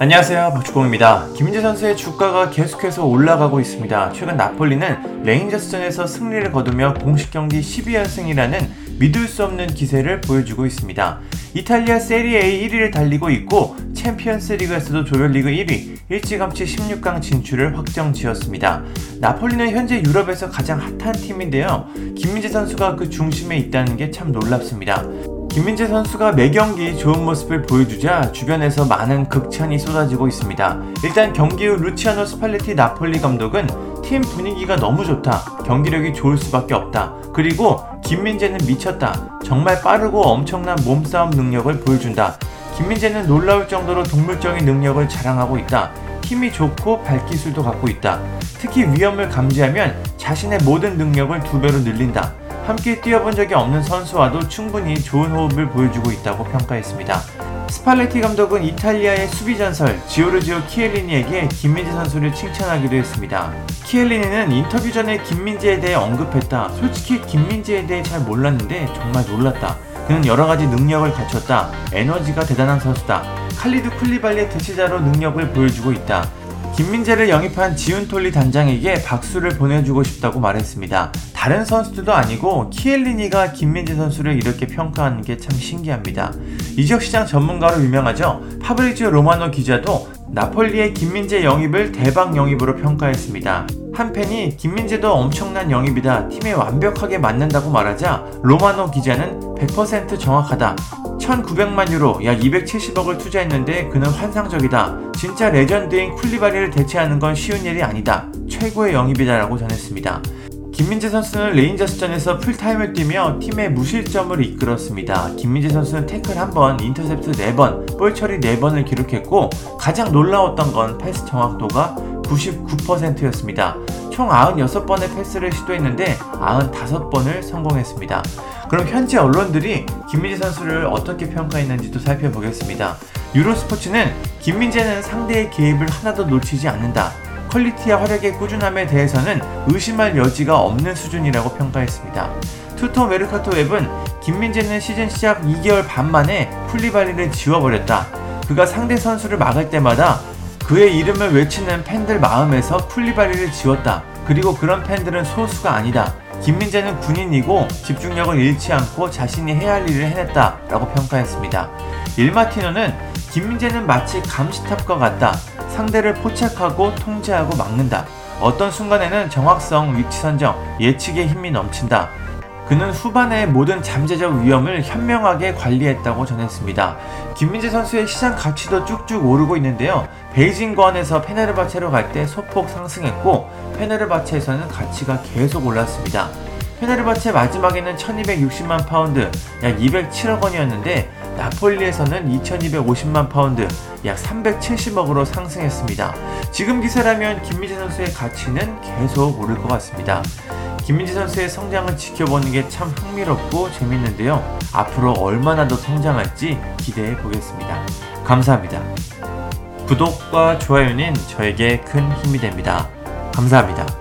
안녕하세요 박주공입니다. 김민재 선수의 주가가 계속해서 올라가고 있습니다. 최근 나폴리는 레인저스전에서 승리를 거두며 공식 경기 12연승이라는 믿을 수 없는 기세를 보여주고 있습니다. 이탈리아 세리에 1위를 달리고 있고 챔피언스 리그에서도 조별리그 1위, 일찌감치 16강 진출을 확정 지었습니다. 나폴리는 현재 유럽에서 가장 핫한 팀인데요. 김민재 선수가 그 중심에 있다는 게 참 놀랍습니다. 김민재 선수가 매 경기 좋은 모습을 보여주자 주변에서 많은 극찬이 쏟아지고 있습니다. 일단 경기 후 루치아노 스팔레티 나폴리 감독은 팀 분위기가 너무 좋다. 경기력이 좋을 수밖에 없다. 그리고 김민재는 미쳤다. 정말 빠르고 엄청난 몸싸움 능력을 보여준다. 김민재는 놀라울 정도로 동물적인 능력을 자랑하고 있다. 힘이 좋고 발기술도 갖고 있다. 특히 위험을 감지하면 자신의 모든 능력을 두 배로 늘린다. 함께 뛰어본 적이 없는 선수와도 충분히 좋은 호흡을 보여주고 있다고 평가했습니다. 스팔레티 감독은 이탈리아의 수비 전설 지오르지오 키엘리니에게 김민재 선수를 칭찬하기도 했습니다. 키엘리니는 인터뷰 전에 김민재에 대해 언급했다. 솔직히 김민재에 대해 잘 몰랐는데 정말 놀랐다. 그는 여러 가지 능력을 갖췄다. 에너지가 대단한 선수다. 칼리두 쿨리발리의 대체자로 능력을 보여주고 있다. 김민재를 영입한 지운톨리 단장에게 박수를 보내주고 싶다고 말했습니다. 다른 선수들도 아니고 키엘리니가 김민재 선수를 이렇게 평가하는 게 참 신기합니다. 이적 시장 전문가로 유명하죠. 파브리지오 로마노 기자도 나폴리의 김민재 영입을 대박 영입으로 평가했습니다. 한 팬이 김민재도 엄청난 영입이다. 팀에 완벽하게 맞는다고 말하자 로마노 기자는 100% 정확하다. 1900만 유로, 약 270억을 투자했는데 그는 환상적이다. 진짜 레전드인 쿨리발리를 대체하는 건 쉬운 일이 아니다. 최고의 영입이다라고 전했습니다. 김민재 선수는 레인저스전에서 풀타임을 뛰며 팀의 무실점을 이끌었습니다. 김민재 선수는 태클 1번, 인터셉트 4번, 볼 처리 4번을 기록했고 가장 놀라웠던 건 패스 정확도가 99%였습니다. 총 96번의 패스를 시도했는데 95번을 성공했습니다. 그럼 현지 언론들이 김민재 선수를 어떻게 평가했는지도 살펴보겠습니다. 유로스포츠는 김민재는 상대의 개입을 하나도 놓치지 않는다. quality와 활약의 꾸준함에 대해서는 의심할 여지가 없는 수준이라고 평가했습니다. 투토 메르카토 웹은 김민재는 시즌 시작 2개월 반 만에 쿨리발리를 지워버렸다. 그가 상대 선수를 막을 때마다 그의 이름을 외치는 팬들 마음에서 풀리발리를 지웠다. 그리고 그런 팬들은 소수가 아니다. 김민재는 군인이고 집중력을 잃지 않고 자신이 해야 할 일을 해냈다. 라고 평가했습니다. 일마티노는 김민재는 마치 감시탑과 같다. 상대를 포착하고 통제하고 막는다. 어떤 순간에는 정확성, 위치 선정, 예측의 힘이 넘친다. 그는 후반의 모든 잠재적 위험을 현명하게 관리했다고 전했습니다. 김민재 선수의 시장 가치도 쭉쭉 오르고 있는데요. 베이징 궈안에서 페네르바체로 갈 때 소폭 상승했고 페네르바체에서는 가치가 계속 올랐습니다. 페네르바체 마지막에는 1260만 파운드, 약 207억 원이었는데 나폴리에서는 2250만 파운드, 약 370억으로 상승했습니다. 지금 기세라면 김민재 선수의 가치는 계속 오를 것 같습니다. 김민재 선수의 성장을 지켜보는 게 참 흥미롭고 재밌는데요. 앞으로 얼마나 더 성장할지 기대해 보겠습니다. 감사합니다. 구독과 좋아요는 저에게 큰 힘이 됩니다. 감사합니다.